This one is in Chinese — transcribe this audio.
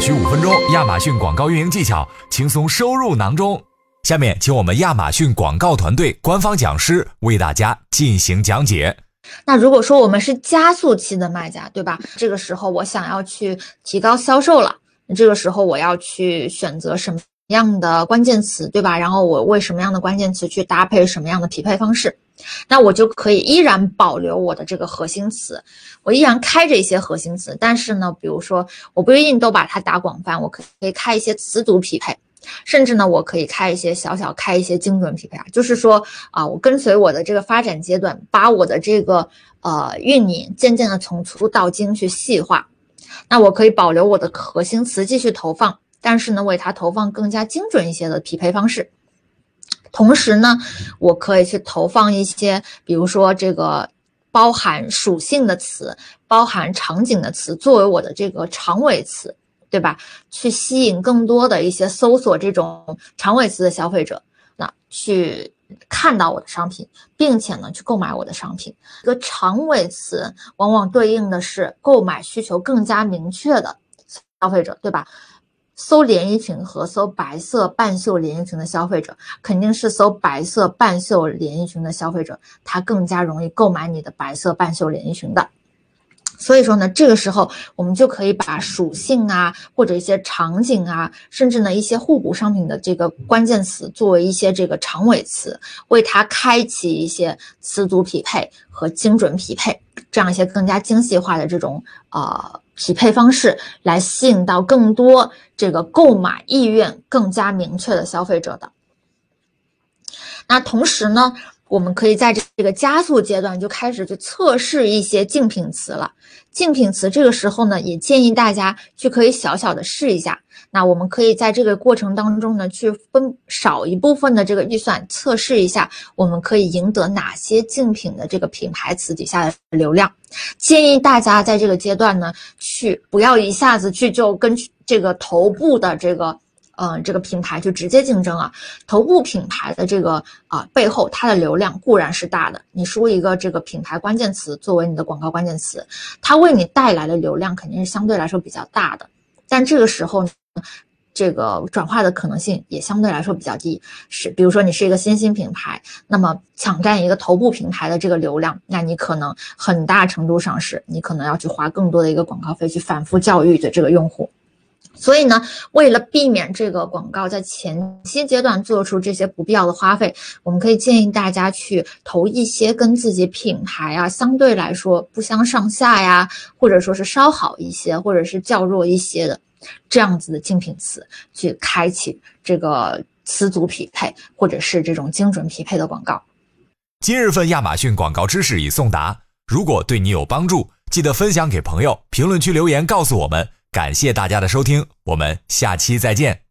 需五分钟，亚马逊广告运营技巧轻松收入囊中。下面，请我们亚马逊广告团队官方讲师为大家进行讲解。那如果说我们是加速期的卖家，对吧？这个时候我想要去提高销售了，这个时候我要去选择什么样的关键词，对吧？然后我为什么样的关键词去搭配什么样的匹配方式？那我就可以依然保留我的这个核心词，我依然开着一些核心词，但是呢，比如说我不一定都把它打广泛，我可可以开一些词组匹配，甚至呢，我可以开一些小小开一些精准匹配啊，就是说啊，我跟随我的这个发展阶段，把我的这个呃运营渐渐的从粗到精去细化，那我可以保留我的核心词继续投放，但是呢，为它投放更加精准一些的匹配方式。同时呢，我可以去投放一些，比如说这个包含属性的词、包含场景的词，作为我的这个长尾词，对吧？去吸引更多的一些搜索这种长尾词的消费者，那去看到我的商品，并且呢去购买我的商品。一个长尾词往往对应的是购买需求更加明确的消费者，对吧？搜连衣裙和搜白色半袖连衣裙的消费者，肯定是搜白色半袖连衣裙的消费者，他更加容易购买你的白色半袖连衣裙的。所以说呢，这个时候我们就可以把属性啊，或者一些场景啊，甚至呢一些互补商品的这个关键词，作为一些这个长尾词，为它开启一些词组匹配和精准匹配，这样一些更加精细化的这种呃。匹配方式来吸引到更多这个购买意愿更加明确的消费者的。那同时呢？我们可以在这个加速阶段就开始去测试一些竞品词了。竞品词这个时候呢，也建议大家去可以小小的试一下。那我们可以在这个过程当中呢，去分少一部分的这个预算测试一下，我们可以赢得哪些竞品的这个品牌词底下的流量。建议大家在这个阶段呢，去不要一下子去就跟这个头部的这个。嗯，这个品牌就直接竞争啊，头部品牌的这个啊背后，它的流量固然是大的。你输一个这个品牌关键词作为你的广告关键词，它为你带来的流量肯定是相对来说比较大的。但这个时候，这个转化的可能性也相对来说比较低。是，比如说你是一个新兴品牌，那么抢占一个头部品牌的这个流量，那你可能很大程度上是你可能要去花更多的一个广告费去反复教育的这个用户。所以呢，为了避免这个广告在前期阶段做出这些不必要的花费，我们可以建议大家去投一些跟自己品牌啊相对来说不相上下呀，或者说是稍好一些，或者是较弱一些的这样子的竞品词，去开启这个词组匹配或者是这种精准匹配的广告。今日份亚马逊广告知识已送达，如果对你有帮助，记得分享给朋友，评论区留言告诉我们。感谢大家的收听，我们下期再见。